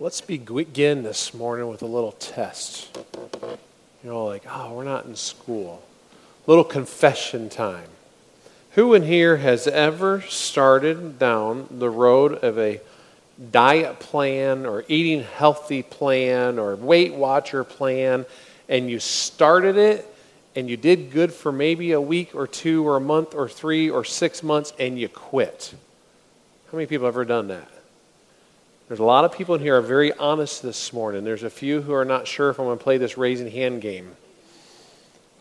Let's begin this morning with a little test. You know, like, oh, we're not in school. Little confession time. Who in here has ever started down the road of a diet plan or eating healthy plan or Weight Watcher plan and you started it and you did good for maybe a week or two or a month or three or six months and you quit? How many people have ever done that? There's a lot of people in here are very honest this morning. There's a few who are not sure if I'm going to play this raising hand game.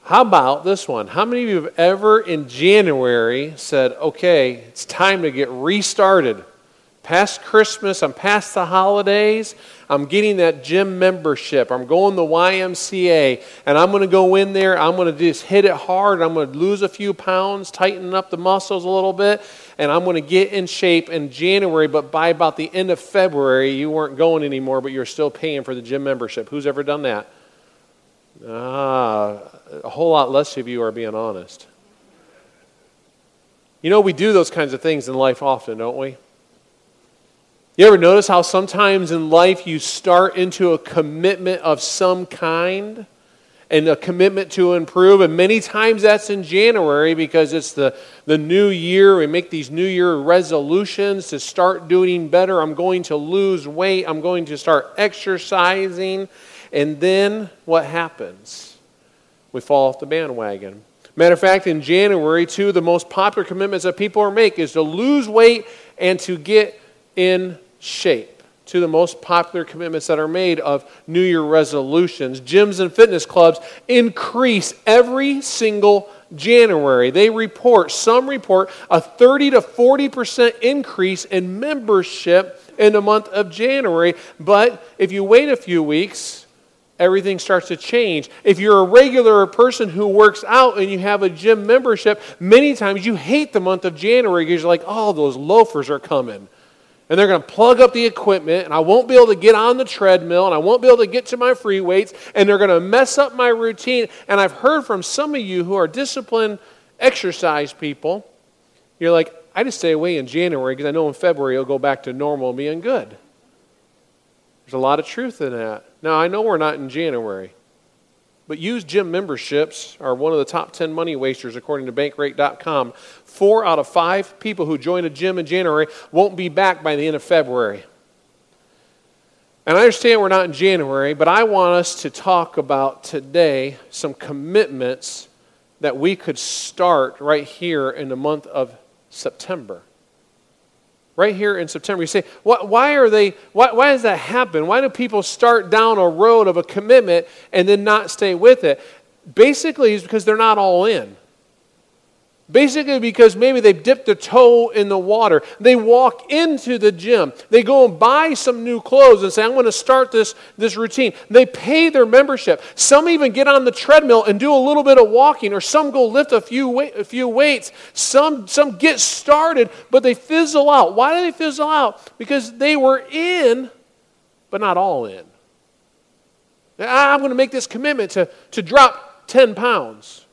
How about this one? How many of you have ever in January said, okay, it's time to get restarted? Past Christmas, I'm past the holidays, I'm getting that gym membership, I'm going to the YMCA, and I'm going to go in there, I'm going to just hit it hard, I'm going to lose a few pounds, tighten up the muscles a little bit, and I'm going to get in shape in January, but by about the end of February, you weren't going anymore, but you're still paying for the gym membership. Who's ever done that? Ah, a whole lot less of you are being honest. You know, we do those kinds of things in life often, don't we? You ever notice how sometimes in life you start into a commitment of some kind? and a commitment to improve. And many times that's in January because it's the, the new year. We make these new year resolutions to start doing better. I'm going to lose weight. I'm going to start exercising. And then what happens? We fall off the bandwagon. Matter of fact, in January, two of the most popular commitments that people make is to lose weight and to get in shape to the most popular commitments that are made of New Year resolutions. Gyms and fitness clubs increase every single January. They report, some report, a 30 to 40% increase in membership in the month of January. But if you wait a few weeks, everything starts to change. If you're a regular person who works out and you have a gym membership, many times you hate the month of January because you're like, oh, those loafers are coming and they're going to plug up the equipment, and I won't be able to get on the treadmill, and I won't be able to get to my free weights, and they're going to mess up my routine. And I've heard from some of you who are disciplined exercise people, you're like, I just stay away in January because I know in February it'll go back to normal and being good. There's a lot of truth in that. Now, I know we're not in January. But used gym memberships are one of the top 10 money wasters according to bankrate.com. Four out of five people who join a gym in January won't be back by the end of February. And I understand we're not in January, but I want us to talk about today some commitments that we could start right here in the month of September right here in September. You say, why are they, why, why does that happen? Why do people start down a road of a commitment and then not stay with it? Basically, it's because they're not all in. Basically, because maybe they've dipped a toe in the water. They walk into the gym. They go and buy some new clothes and say, I'm going to start this, this routine. They pay their membership. Some even get on the treadmill and do a little bit of walking, or some go lift a few, weight, a few weights. Some, some get started, but they fizzle out. Why do they fizzle out? Because they were in, but not all in. Ah, I'm going to make this commitment to, to drop 10 pounds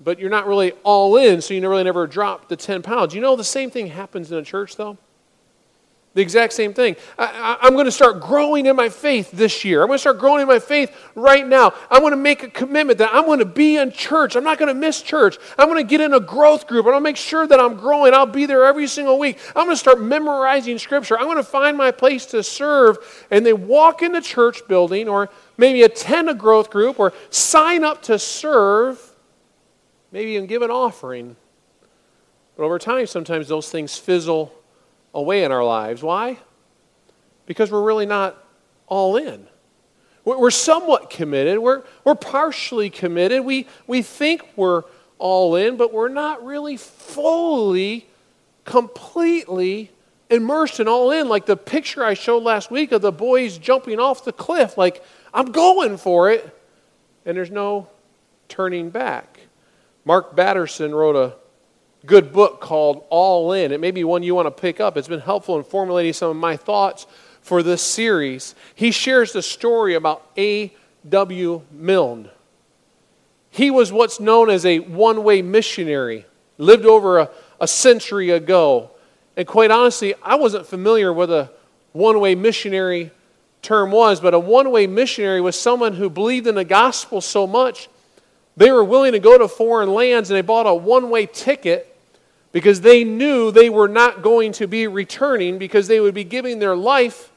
but you're not really all in, so you really never drop the 10 pounds. You know, the same thing happens in a church, though. The exact same thing. I, am going to start growing in my faith this year. I'm going to start growing in my faith right now. I'm going to make a commitment that I'm going to be in church. I'm not going to miss church. I'm going to get in a growth group. I'm going to make sure that I'm growing. I'll be there every single week. I'm going to start memorizing scripture. I'm going to find my place to serve. And they walk in the church building or maybe attend a growth group or sign up to serve maybe even give an offering. But over time, sometimes those things fizzle away in our lives. Why? Because we're really not all in. We're somewhat committed, we're, we're partially committed. We, we think we're all in, but we're not really fully, completely immersed and all in. Like the picture I showed last week of the boys jumping off the cliff. Like, I'm going for it, and there's no turning back. Mark Batterson wrote a good book called All In. It may be one you want to pick up. It's been helpful in formulating some of my thoughts for this series. He shares the story about A.W. Milne. He was what's known as a one way missionary, lived over a, a century ago. And quite honestly, I wasn't familiar with a one way missionary term was, but a one way missionary was someone who believed in the gospel so much they were willing to go to foreign lands and they bought a one way ticket because they knew they were not going to be returning because they would be giving their life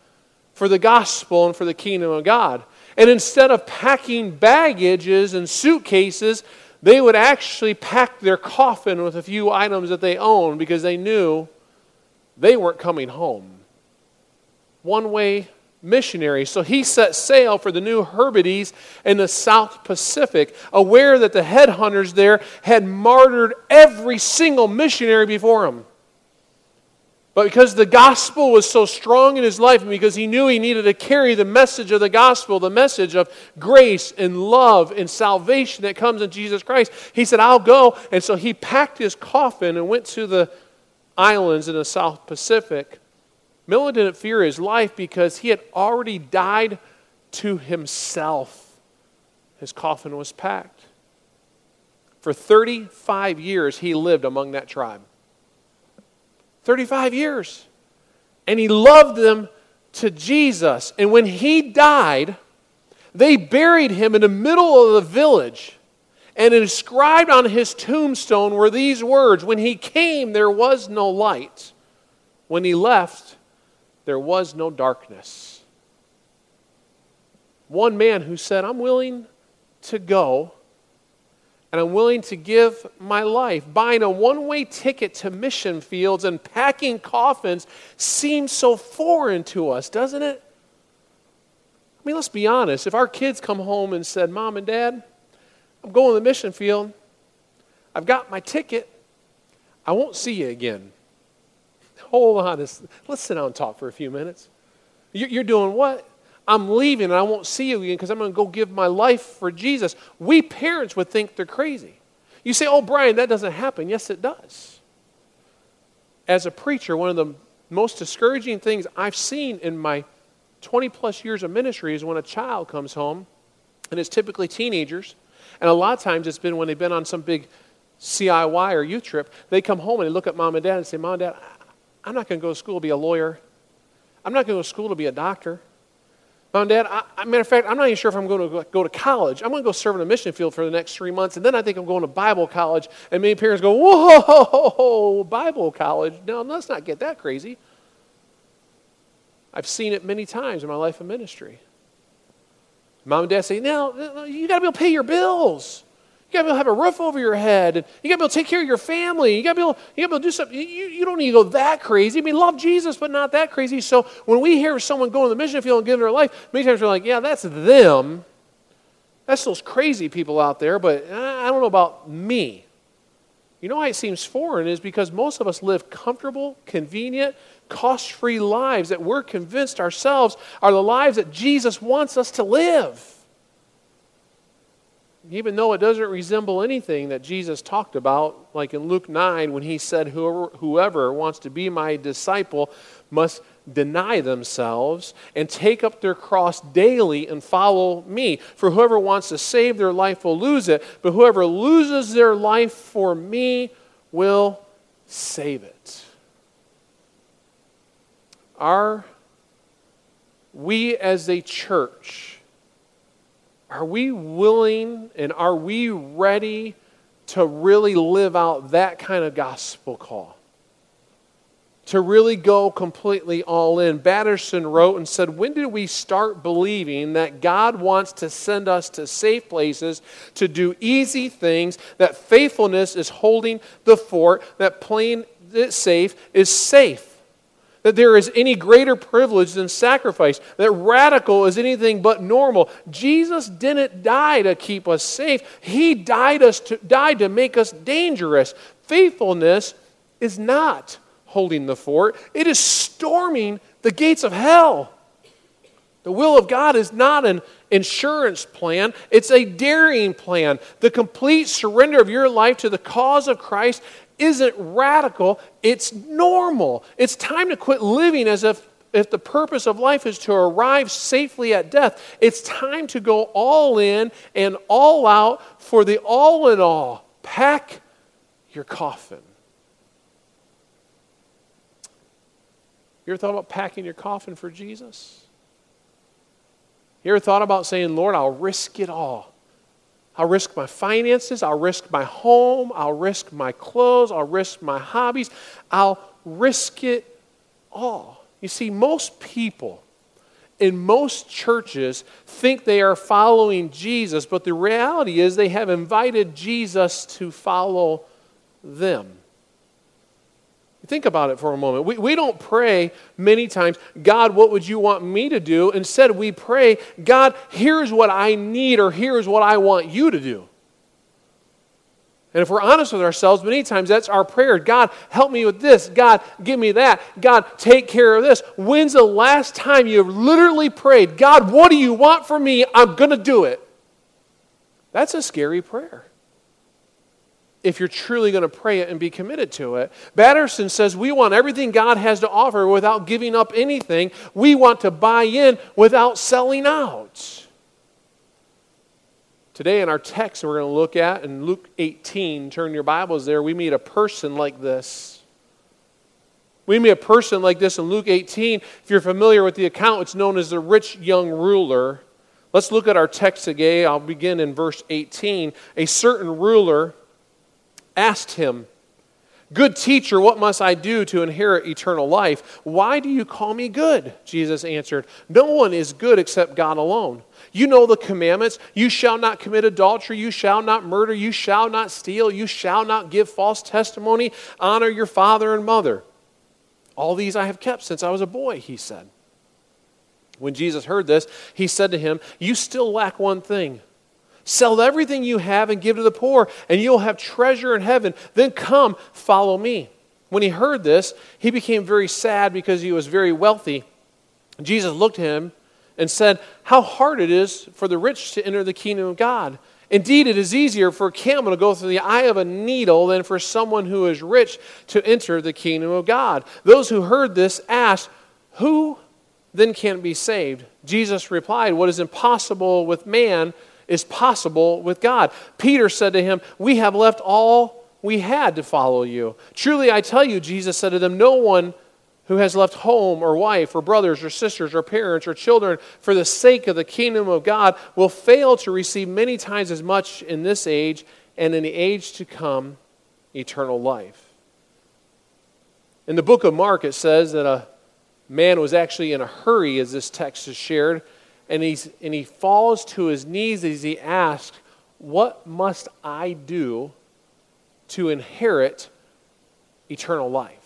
for the gospel and for the kingdom of God. And instead of packing baggages and suitcases, they would actually pack their coffin with a few items that they owned because they knew they weren't coming home. One way missionary. So he set sail for the New Hebrides in the South Pacific, aware that the headhunters there had martyred every single missionary before him. But because the gospel was so strong in his life, and because he knew he needed to carry the message of the gospel, the message of grace and love and salvation that comes in Jesus Christ, he said, I'll go. And so he packed his coffin and went to the islands in the South Pacific Milne didn't fear his life because he had already died to himself. His coffin was packed. For 35 years, he lived among that tribe. 35 years. And he loved them to Jesus. And when he died, they buried him in the middle of the village. And inscribed on his tombstone were these words When he came, there was no light. When he left, there was no darkness. One man who said, I'm willing to go and I'm willing to give my life. Buying a one way ticket to mission fields and packing coffins seems so foreign to us, doesn't it? I mean, let's be honest. If our kids come home and said, Mom and Dad, I'm going to the mission field, I've got my ticket, I won't see you again hold on. Let's sit down and talk for a few minutes. You're doing what? I'm leaving and I won't see you again because I'm going to go give my life for Jesus. We parents would think they're crazy. You say, oh, Brian, that doesn't happen. Yes, it does. As a preacher, one of the most discouraging things I've seen in my 20 plus years of ministry is when a child comes home, and it's typically teenagers, and a lot of times it's been when they've been on some big CIY or youth trip, they come home and they look at mom and dad and say, Mom and dad, I'm not going to go to school to be a lawyer. I'm not going to go to school to be a doctor. Mom and Dad, I, matter of fact, I'm not even sure if I'm going to go to college. I'm going to go serve in a mission field for the next three months, and then I think I'm going to Bible college. And many parents go, whoa, Bible college. No, let's not get that crazy. I've seen it many times in my life of ministry. Mom and Dad say, now, you got to be able to pay your bills. You got to be able to have a roof over your head. And you got to be able to take care of your family. You got to be able, you got to be able to do something. You, you don't need to go that crazy. I mean, love Jesus, but not that crazy. So when we hear someone going to the mission field and giving their life, many times we're like, yeah, that's them. That's those crazy people out there, but uh, I don't know about me. You know why it seems foreign is because most of us live comfortable, convenient, cost free lives that we're convinced ourselves are the lives that Jesus wants us to live even though it doesn't resemble anything that Jesus talked about, like in Luke 9 when he said, Whoever, whoever wants to be my disciple must deny themselves and take up their cross daily and follow me. For whoever wants to save their life will lose it, but whoever loses their life for me will save it. Are we as a church are we willing and are we ready to really live out that kind of gospel call? To really go completely all in. Batterson wrote and said, When did we start believing that God wants to send us to safe places, to do easy things, that faithfulness is holding the fort, that playing it safe is safe? That there is any greater privilege than sacrifice, that radical is anything but normal. Jesus didn't die to keep us safe, He died, us to, died to make us dangerous. Faithfulness is not holding the fort, it is storming the gates of hell. The will of God is not an insurance plan, it's a daring plan. The complete surrender of your life to the cause of Christ isn't radical, it's normal. It's time to quit living as if, if the purpose of life is to arrive safely at death. It's time to go all in and all out for the all in all. Pack your coffin. You ever thought about packing your coffin for Jesus? You ever thought about saying, Lord, I'll risk it all? I'll risk my finances. I'll risk my home. I'll risk my clothes. I'll risk my hobbies. I'll risk it all. You see, most people in most churches think they are following Jesus, but the reality is they have invited Jesus to follow them. Think about it for a moment. We, we don't pray many times, God, what would you want me to do? Instead, we pray, God, here's what I need, or here's what I want you to do. And if we're honest with ourselves, many times that's our prayer God, help me with this. God, give me that. God, take care of this. When's the last time you literally prayed, God, what do you want from me? I'm going to do it? That's a scary prayer if you're truly going to pray it and be committed to it. Batterson says we want everything God has to offer without giving up anything. We want to buy in without selling out. Today, in our text, we're going to look at in Luke 18, turn your Bibles there, we meet a person like this. We meet a person like this in Luke 18. If you're familiar with the account, it's known as the rich young ruler. Let's look at our text again. I'll begin in verse 18. A certain ruler asked him, Good teacher, what must I do to inherit eternal life? Why do you call me good? Jesus answered, No one is good except God alone. You know the commandments. You shall not commit adultery. You shall not murder. You shall not steal. You shall not give false testimony. Honor your father and mother. All these I have kept since I was a boy, he said. When Jesus heard this, he said to him, You still lack one thing. Sell everything you have and give to the poor, and you'll have treasure in heaven. Then come, follow me. When he heard this, he became very sad because he was very wealthy. Jesus looked at him and said, How hard it is for the rich to enter the kingdom of God. Indeed, it is easier for a camel to go through the eye of a needle than for someone who is rich to enter the kingdom of God. Those who heard this asked, Who then can be saved? Jesus replied, What is impossible with man is possible with God. Peter said to him, We have left all we had to follow you. Truly, I tell you, Jesus said to them, No one who has left home or wife or brothers or sisters or parents or children for the sake of the kingdom of God will fail to receive many times as much in this age and in the age to come eternal life. In the book of Mark, it says that a man was actually in a hurry, as this text is shared and, he's, and he falls to his knees as he asks, What must I do to inherit eternal life?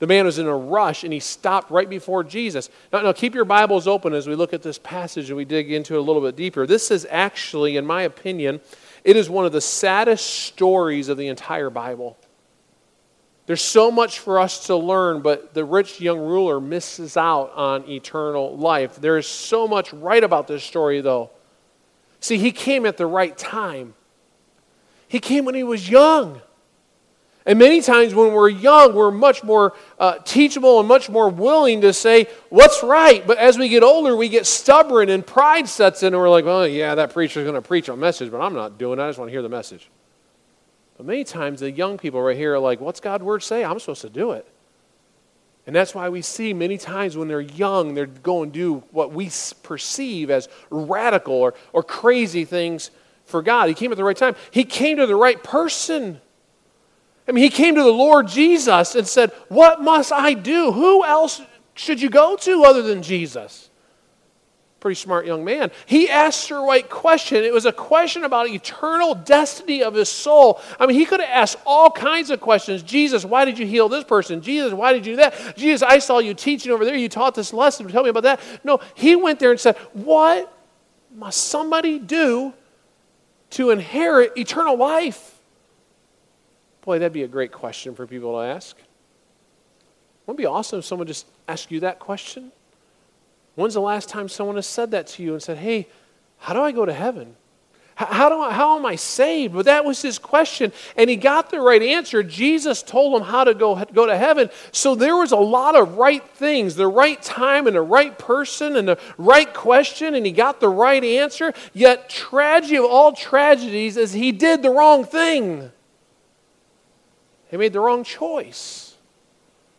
The man was in a rush and he stopped right before Jesus. Now, now, keep your Bibles open as we look at this passage and we dig into it a little bit deeper. This is actually, in my opinion, it is one of the saddest stories of the entire Bible. There's so much for us to learn, but the rich young ruler misses out on eternal life. There is so much right about this story, though. See, he came at the right time. He came when he was young. And many times when we're young, we're much more uh, teachable and much more willing to say what's right. But as we get older, we get stubborn and pride sets in, and we're like, oh, yeah, that preacher's going to preach a message, but I'm not doing it. I just want to hear the message. But many times the young people right here are like, what's God's word say? I'm supposed to do it. And that's why we see many times when they're young, they're going to do what we perceive as radical or, or crazy things for God. He came at the right time. He came to the right person. I mean, he came to the Lord Jesus and said, What must I do? Who else should you go to other than Jesus? Pretty smart young man. He asked the right question. It was a question about eternal destiny of his soul. I mean, he could have asked all kinds of questions. Jesus, why did you heal this person? Jesus, why did you do that? Jesus, I saw you teaching over there. You taught this lesson. Tell me about that. No, he went there and said, What must somebody do to inherit eternal life? Boy, that'd be a great question for people to ask. Wouldn't it be awesome if someone just asked you that question? When's the last time someone has said that to you and said, hey, how do I go to heaven? How, do I, how am I saved? But that was his question, and he got the right answer. Jesus told him how to go, go to heaven. So there was a lot of right things, the right time, and the right person, and the right question, and he got the right answer. Yet, tragedy of all tragedies is he did the wrong thing. He made the wrong choice.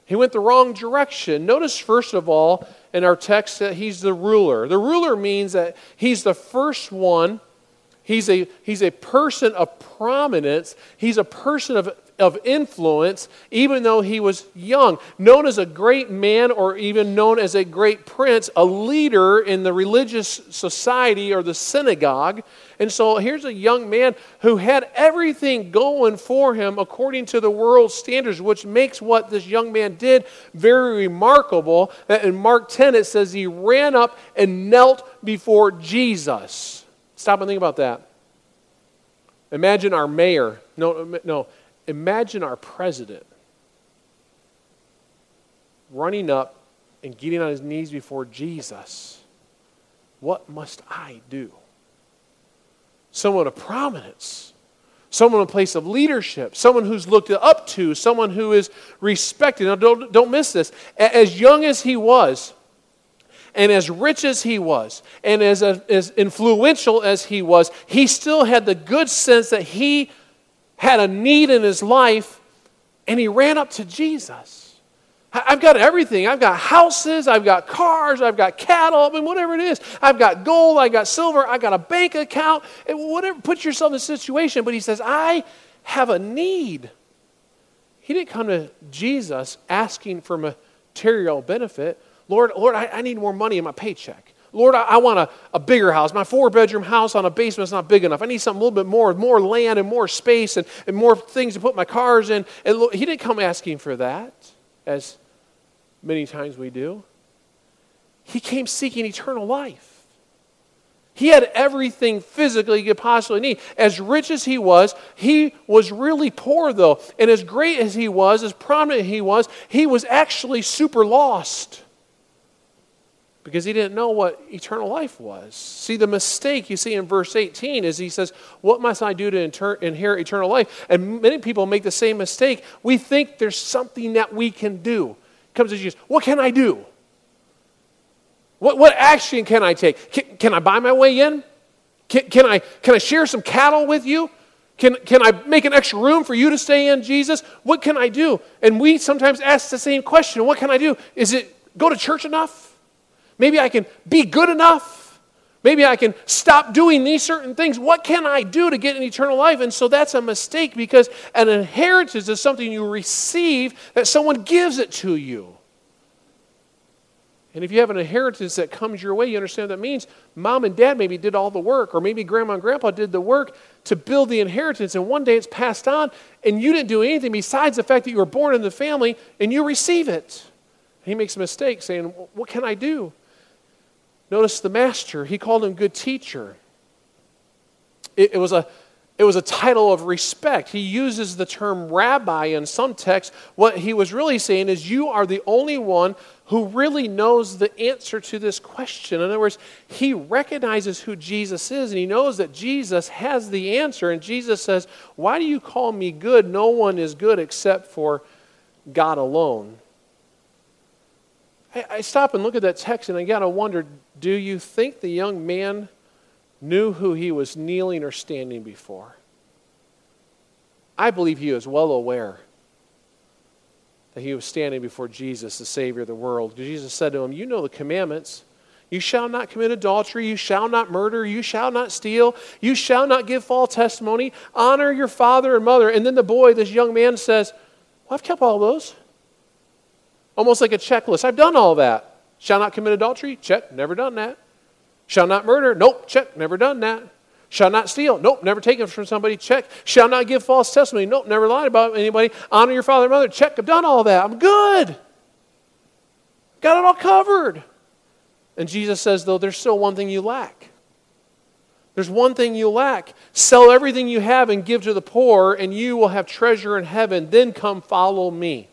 He went the wrong direction. Notice, first of all, in our text that he's the ruler. The ruler means that he's the first one. He's a, he's a person of prominence. He's a person of of influence, even though he was young. Known as a great man or even known as a great prince, a leader in the religious society or the synagogue. And so here's a young man who had everything going for him according to the world's standards, which makes what this young man did very remarkable. In Mark 10, it says he ran up and knelt before Jesus. Stop and think about that. Imagine our mayor. No, no. Imagine our president running up and getting on his knees before Jesus. What must I do? Someone of prominence, someone in a place of leadership, someone who's looked up to, someone who is respected. Now, don't, don't miss this. As young as he was, and as rich as he was, and as, uh, as influential as he was, he still had the good sense that he had a need in his life and he ran up to Jesus. I've got everything. I've got houses, I've got cars, I've got cattle, I mean, whatever it is. I've got gold, I've got silver, I've got a bank account, whatever. Put yourself in a situation. But he says, I have a need. He didn't come to Jesus asking for material benefit. Lord, Lord, I, I need more money in my paycheck. Lord, I, I want a, a bigger house. My four bedroom house on a basement is not big enough. I need something a little bit more, more land and more space and, and more things to put my cars in. And he didn't come asking for that, as many times we do. He came seeking eternal life. He had everything physically he could possibly need. As rich as he was, he was really poor, though. And as great as he was, as prominent he was, he was actually super lost because he didn't know what eternal life was. See, the mistake you see in verse 18 is he says, What must I do to inter- inherit eternal life? And many people make the same mistake. We think there's something that we can do. Comes to Jesus, What can I do? What, what action can I take? Can, can I buy my way in? Can, can, I, can I share some cattle with you? Can, can I make an extra room for you to stay in, Jesus? What can I do? And we sometimes ask the same question What can I do? Is it go to church enough? Maybe I can be good enough. Maybe I can stop doing these certain things. What can I do to get an eternal life? And so that's a mistake because an inheritance is something you receive that someone gives it to you. And if you have an inheritance that comes your way, you understand what that means. Mom and dad maybe did all the work, or maybe grandma and grandpa did the work to build the inheritance, and one day it's passed on, and you didn't do anything besides the fact that you were born in the family and you receive it. He makes a mistake saying, What can I do? Notice the master, he called him good teacher. It, it, was a, it was a title of respect. He uses the term rabbi in some texts. What he was really saying is, You are the only one who really knows the answer to this question. In other words, he recognizes who Jesus is and he knows that Jesus has the answer. And Jesus says, Why do you call me good? No one is good except for God alone. I, stop and look at that text and I got to wonder do you think the young man knew who he was kneeling or standing before? I believe he was well aware that he was standing before Jesus, the Savior of the world. Jesus said to him, You know the commandments. You shall not commit adultery. You shall not murder. You shall not steal. You shall not give false testimony. Honor your father and mother. And then the boy, this young man, says, Well, I've kept all those. Almost like a checklist. I've done all that. Shall not commit adultery? Check, never done that. Shall not murder? Nope, check, never done that. Shall not steal? Nope, never taken from somebody. Check. Shall not give false testimony? Nope, never lied about anybody. Honor your father and mother? Check, I've done all that. I'm good. Got it all covered. And Jesus says, though, there's still one thing you lack. There's one thing you lack. Sell everything you have and give to the poor, and you will have treasure in heaven. Then come follow me.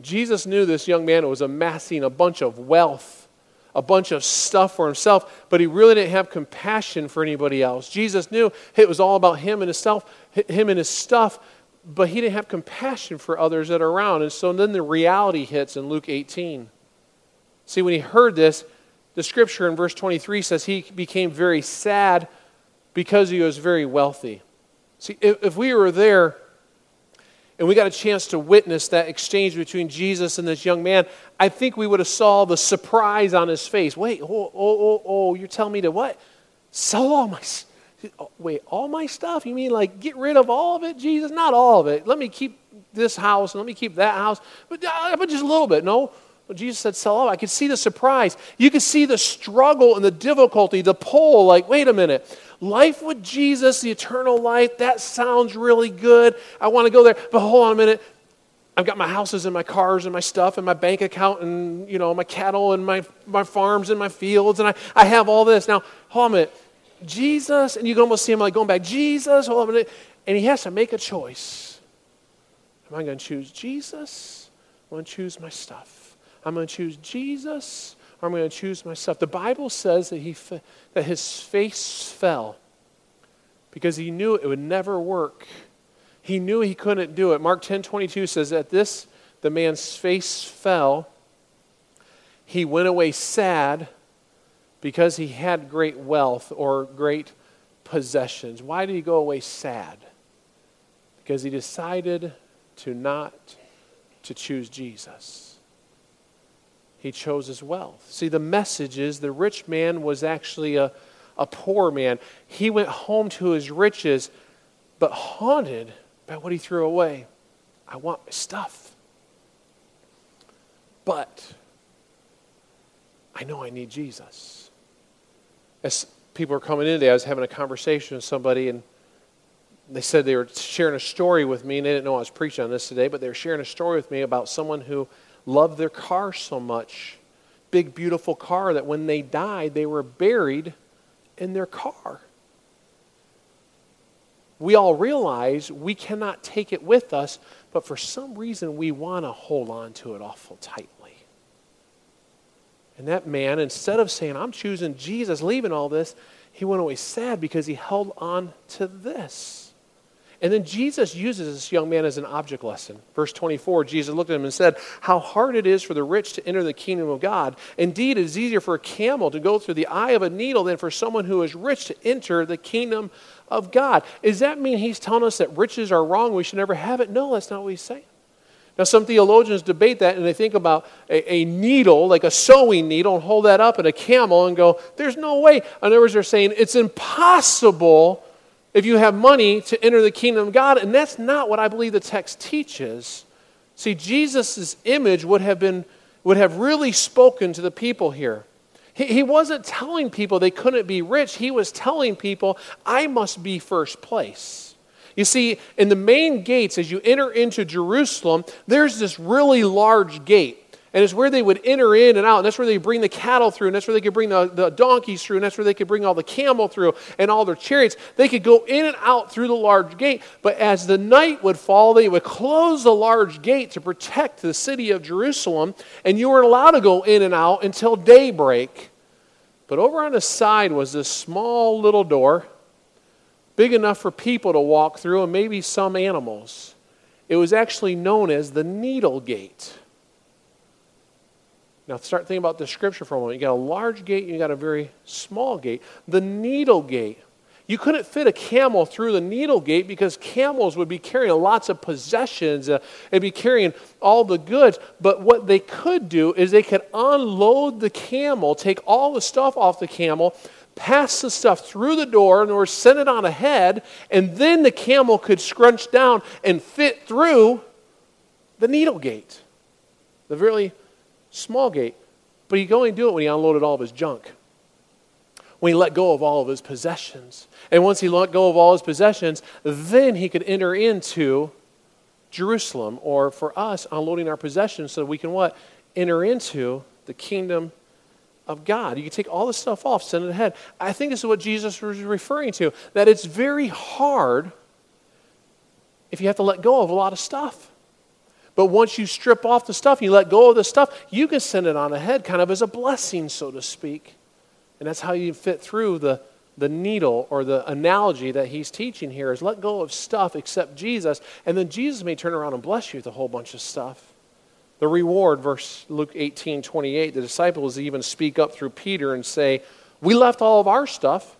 Jesus knew this young man was amassing a bunch of wealth, a bunch of stuff for himself, but he really didn't have compassion for anybody else. Jesus knew it was all about him and his self, him and his stuff, but he didn't have compassion for others that are around. And so then the reality hits in Luke 18. See, when he heard this, the scripture in verse 23 says he became very sad because he was very wealthy. See, if, if we were there, and we got a chance to witness that exchange between Jesus and this young man, I think we would have saw the surprise on his face. Wait, oh, oh, oh, oh you're telling me to what? Sell all my, wait, all my stuff? You mean like get rid of all of it, Jesus? Not all of it. Let me keep this house and let me keep that house, but, uh, but just a little bit. No, Jesus said, sell all. I could see the surprise. You could see the struggle and the difficulty, the pull. Like, wait a minute. Life with Jesus, the eternal life, that sounds really good. I want to go there. But hold on a minute. I've got my houses and my cars and my stuff and my bank account and, you know, my cattle and my, my farms and my fields. And I, I have all this. Now, hold on a minute. Jesus, and you can almost see him like going back, Jesus, hold on a minute. And he has to make a choice. Am I going to choose Jesus? I'm going to choose my stuff. I'm going to choose Jesus or I'm going to choose myself. The Bible says that, he, that his face fell because he knew it would never work. He knew he couldn't do it. Mark 10 22 says that this, the man's face fell. He went away sad because he had great wealth or great possessions. Why did he go away sad? Because he decided to not to choose Jesus he chose his wealth. See, the message is the rich man was actually a, a poor man. He went home to his riches, but haunted by what he threw away. I want my stuff. But I know I need Jesus. As people were coming in today, I was having a conversation with somebody, and they said they were sharing a story with me, and they didn't know I was preaching on this today, but they were sharing a story with me about someone who loved their car so much, big, beautiful car, that when they died, they were buried in their car. We all realize we cannot take it with us, but for some reason we want to hold on to it awful tightly. And that man, instead of saying, I'm choosing Jesus, leaving all this, he went away sad because he held on to this. And then Jesus uses this young man as an object lesson. Verse 24, Jesus looked at him and said, How hard it is for the rich to enter the kingdom of God. Indeed, it is easier for a camel to go through the eye of a needle than for someone who is rich to enter the kingdom of God. Does that mean he's telling us that riches are wrong? We should never have it? No, that's not what he's saying. Now, some theologians debate that and they think about a, a, needle, like a sewing needle, and hold that up at a camel and go, There's no way. In other words, they're saying it's impossible if you have money to enter the kingdom of God. And that's not what I believe the text teaches. See, Jesus' image would have been would have really spoken to the people here. He, he wasn't telling people they couldn't be rich. He was telling people, I must be first place. You see, in the main gates, as you enter into Jerusalem, there's this really large gate. And it's where they would enter in and out. And that's where they bring the cattle through. And that's where they could bring the, the donkeys through. And that's where they could bring all the camel through and all their chariots. They could go in and out through the large gate. But as the night would fall, they would close the large gate to protect the city of Jerusalem. And you weren't allowed to go in and out until daybreak. But over on the side was this small little door, big enough for people to walk through and maybe some animals. It was actually known as the Needle Gate. Now start thinking about the scripture for a moment. You got a large gate, you got a very small gate. The needle gate. You couldn't fit a camel through the needle gate because camels would be carrying lots of possessions uh, and be carrying all the goods. But what they could do is they could unload the camel, take all the stuff off the camel, pass the stuff through the door, and or send it on ahead, and then the camel could scrunch down and fit through the needle gate. The really small gate. But he could only do it when he unloaded all of his junk. When he let go of all of his possessions. And once he let go of all his possessions, then he could enter into Jerusalem, or for us, unloading our possessions so we can what? Enter into the kingdom of God. You can take all this stuff off, send it ahead. I think this is what Jesus was referring to that it's very hard if you have to let go of a lot of stuff. But once you strip off the stuff, you let go of the stuff, you can send it on ahead kind of as a blessing, so to speak. And that's how you fit through the, the needle or the analogy that he's teaching here is let go of stuff except Jesus, and then Jesus may turn around and bless you with a whole bunch of stuff. The reward, verse Luke 18, 28, the disciples even speak up through Peter and say, We left all of our stuff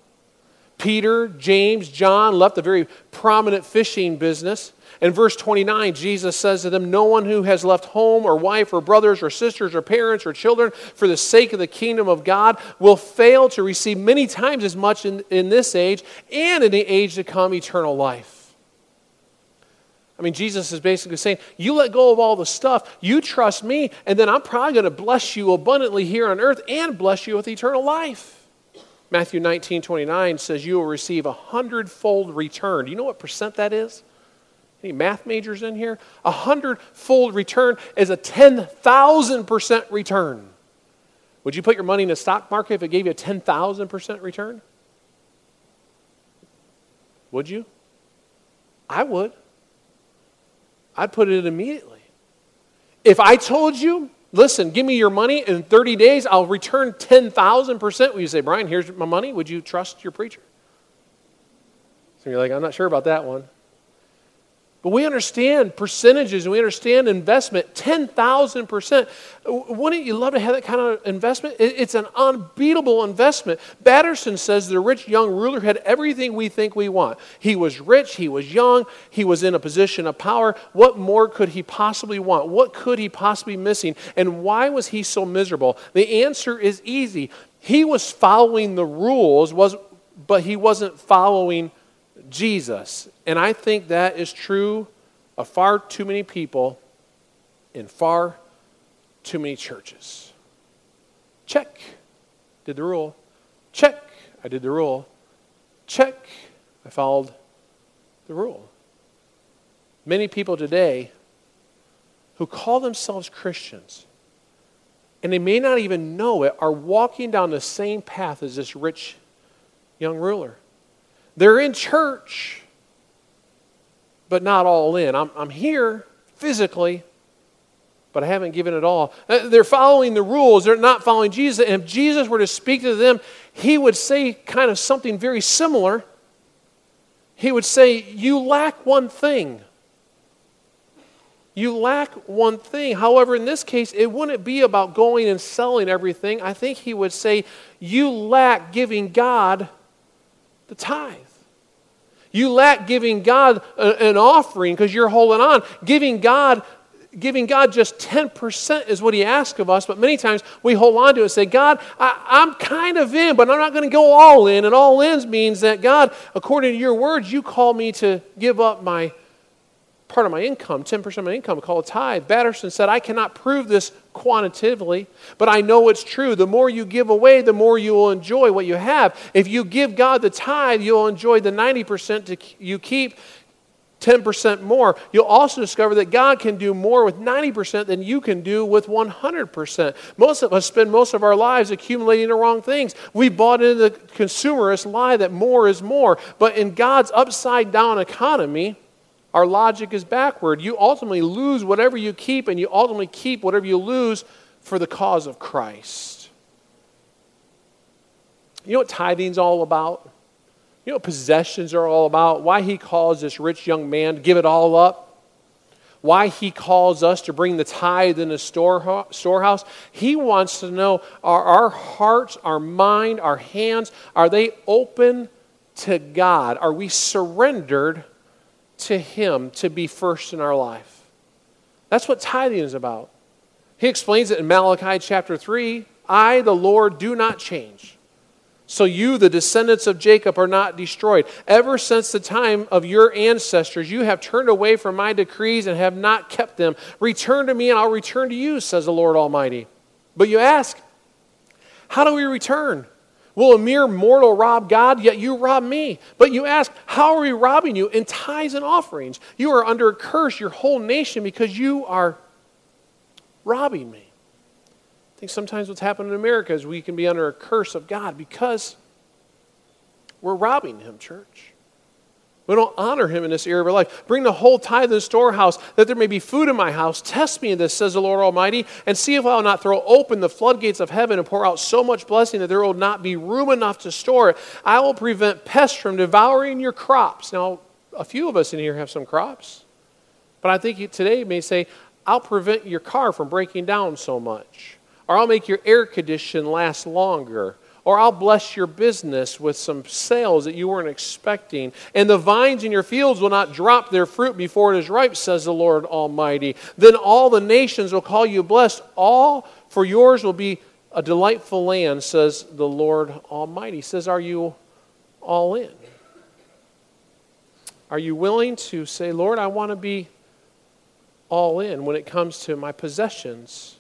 Peter, James, John left a very prominent fishing business. In verse 29, Jesus says to them, No one who has left home or wife or brothers or sisters or parents or children for the sake of the kingdom of God will fail to receive many times as much in, in this age and in the age to come eternal life. I mean, Jesus is basically saying, You let go of all the stuff, you trust me, and then I'm probably going to bless you abundantly here on earth and bless you with eternal life. Matthew 19, 29 says, You will receive a hundredfold return. Do you know what percent that is? Any math majors in here? A hundredfold return is a 10,000% return. Would you put your money in the stock market if it gave you a 10,000% return? Would you? I would. I'd put it in immediately. If I told you, listen, give me your money in 30 days, I'll return 10,000%, would you say, Brian, here's my money? Would you trust your preacher? So you're like, I'm not sure about that one. But we understand percentages and we understand investment 10,000%. Wouldn't you love to have that kind of investment? It's an unbeatable investment. Batterson says the rich young ruler had everything we think we want. He was rich, he was young, he was in a position of power. What more could he possibly want? What could he possibly be missing? And why was he so miserable? The answer is easy. He was following the rules, was, but he wasn't following Jesus. And I think that is true of far too many people in far too many churches. Check. Did the rule. Check. I did the rule. Check. I followed the rule. Many people today who call themselves Christians, and they may not even know it, are walking down the same path as this rich young ruler. They're in church, but not all in. I'm, I'm here physically, but I haven't given it all. Uh, they're following the rules, they're not following Jesus. And if Jesus were to speak to them, he would say kind of something very similar. He would say, You lack one thing. You lack one thing. However, in this case, it wouldn't be about going and selling everything. I think he would say, You lack giving God the tithe. You lack giving God an offering because you're holding on. Giving God giving God just 10% is what He asks of us, but many times we hold on to it and say, God, I, am kind of in, but I'm not going to go all in. And all in means that, God, according to your words, you call me to give up my part of my income, 10% of my income, called a tithe. Batterson said, I cannot prove this quantitatively, but I know it's true. The more you give away, the more you will enjoy what you have. If you give God the tithe, you'll enjoy the 90% to you keep 10% more. You'll also discover that God can do more with 90% than you can do with 100%. Most of us spend most of our lives accumulating the wrong things. We bought into the consumerist lie that more is more. But in God's upside down economy, our logic is backward. You ultimately lose whatever you keep, and you ultimately keep whatever you lose for the cause of Christ. You know what tithing's all about? You know what possessions are all about? Why he calls this rich young man to give it all up? Why he calls us to bring the tithe in the storehouse? He wants to know are our hearts, our mind, our hands, are they open to God? Are we surrendered to Him to be first in our life. That's what tithing is about. He explains it in Malachi chapter 3 I, the Lord, do not change. So you, the descendants of Jacob, are not destroyed. Ever since the time of your ancestors, you have turned away from my decrees and have not kept them. Return to me, and I'll return to you, says the Lord Almighty. But you ask, How do we return? Will a mere mortal rob God? Yet you rob me. But you ask, How are we robbing you? In tithes and offerings. You are under a curse, your whole nation, because you are robbing me. I think sometimes what's happened in America is we can be under a curse of God because we're robbing Him, church. We don't honor him in this area of our life. Bring the whole tithe to the storehouse, that there may be food in my house. Test me in this, says the Lord Almighty, and see if I will not throw open the floodgates of heaven and pour out so much blessing that there will not be room enough to store it. I will prevent pests from devouring your crops. Now, a few of us in here have some crops, but I think today may say, I'll prevent your car from breaking down so much, or I'll make your air condition last longer Or I'll bless your business with some sales that you weren't expecting. And the vines in your fields will not drop their fruit before it is ripe, says the Lord Almighty. Then all the nations will call you blessed. All for yours will be a delightful land, says the Lord Almighty. Says, Are you all in? Are you willing to say, Lord, I want to be all in when it comes to my possessions?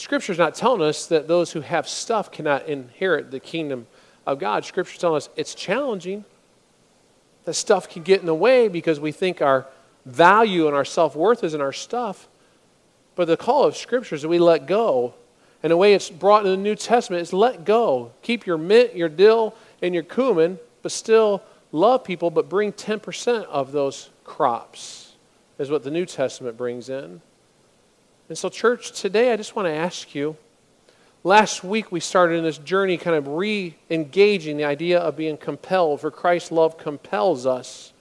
Scripture's not telling us that those who have stuff cannot inherit the kingdom of God. Scripture's telling us it's challenging. That stuff can get in the way because we think our value and our self worth is in our stuff. But the call of Scripture is that we let go. And the way it's brought in the New Testament is let go. Keep your mint, your dill, and your cumin, but still love people, but bring 10% of those crops, is what the New Testament brings in. And so, church, today I just want to ask you. Last week we started in this journey kind of re engaging the idea of being compelled, for Christ's love compels us.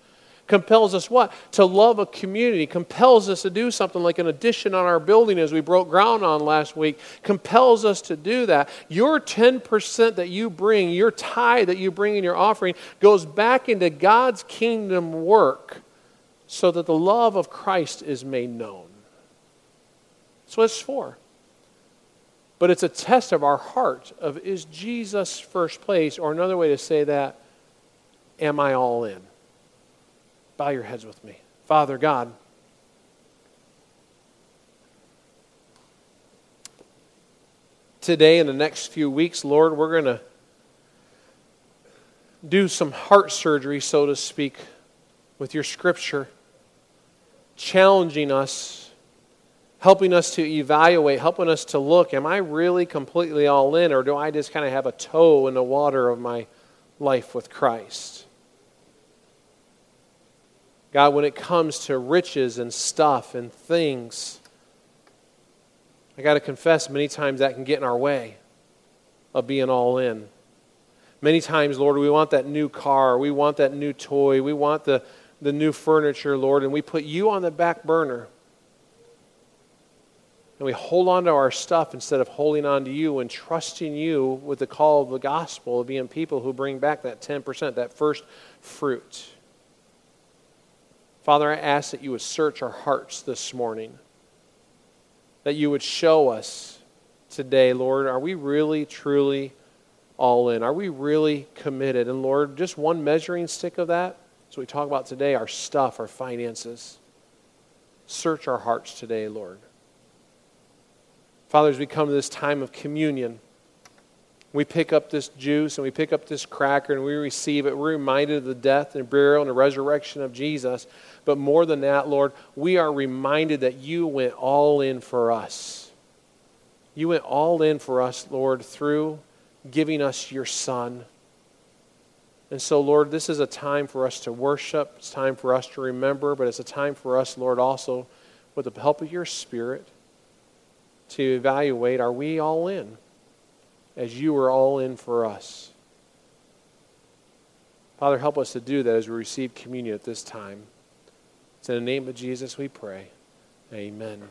Compels us what? To love a community. Compels us to do something like an addition on our building as we broke ground on last week. Compels us to do that. Your 10% that you bring, your tithe that you bring in your offering, goes back into God's kingdom work so that the love of Christ is made known. That's what it's for. But it's a test of our heart of is Jesus first place? Or another way to say that, am I all in? Bow your heads with me. Father God, today in the next few weeks, Lord, we're going to do some heart surgery, so to speak, with your scripture, challenging us helping us to evaluate, helping us to look am I really completely all in, or do I just kind of have a toe in the water of my life with Christ? God, when it comes to riches and stuff and things, I got to confess, many times that can get in our way of being all in. Many times, Lord, we want that new car, we want that new toy, we want the, the new furniture, Lord, and we put you on the back burner and we hold on to our stuff instead of holding on to you and trusting you with the call of the gospel of being people who bring back that 10%, that first fruit. Father, I ask that you would search our hearts this morning, that you would show us today, Lord, are we really, truly all in? Are we really committed? And Lord, just one measuring stick of that, so we talk about today, our stuff, our finances. Search our hearts today, Lord. Father, as we come to this time of communion, we pick up this juice and we pick up this cracker and we receive it. We're reminded of the death and burial and the resurrection of Jesus. But more than that, Lord, we are reminded that you went all in for us. You went all in for us, Lord, through giving us your Son. And so, Lord, this is a time for us to worship. It's time for us to remember, but it's a time for us, Lord, also with the help of your Spirit to evaluate are we all in as you are all in for us? Father, help us to do that as we receive communion at this time. It's in the name of Jesus we pray. Amen.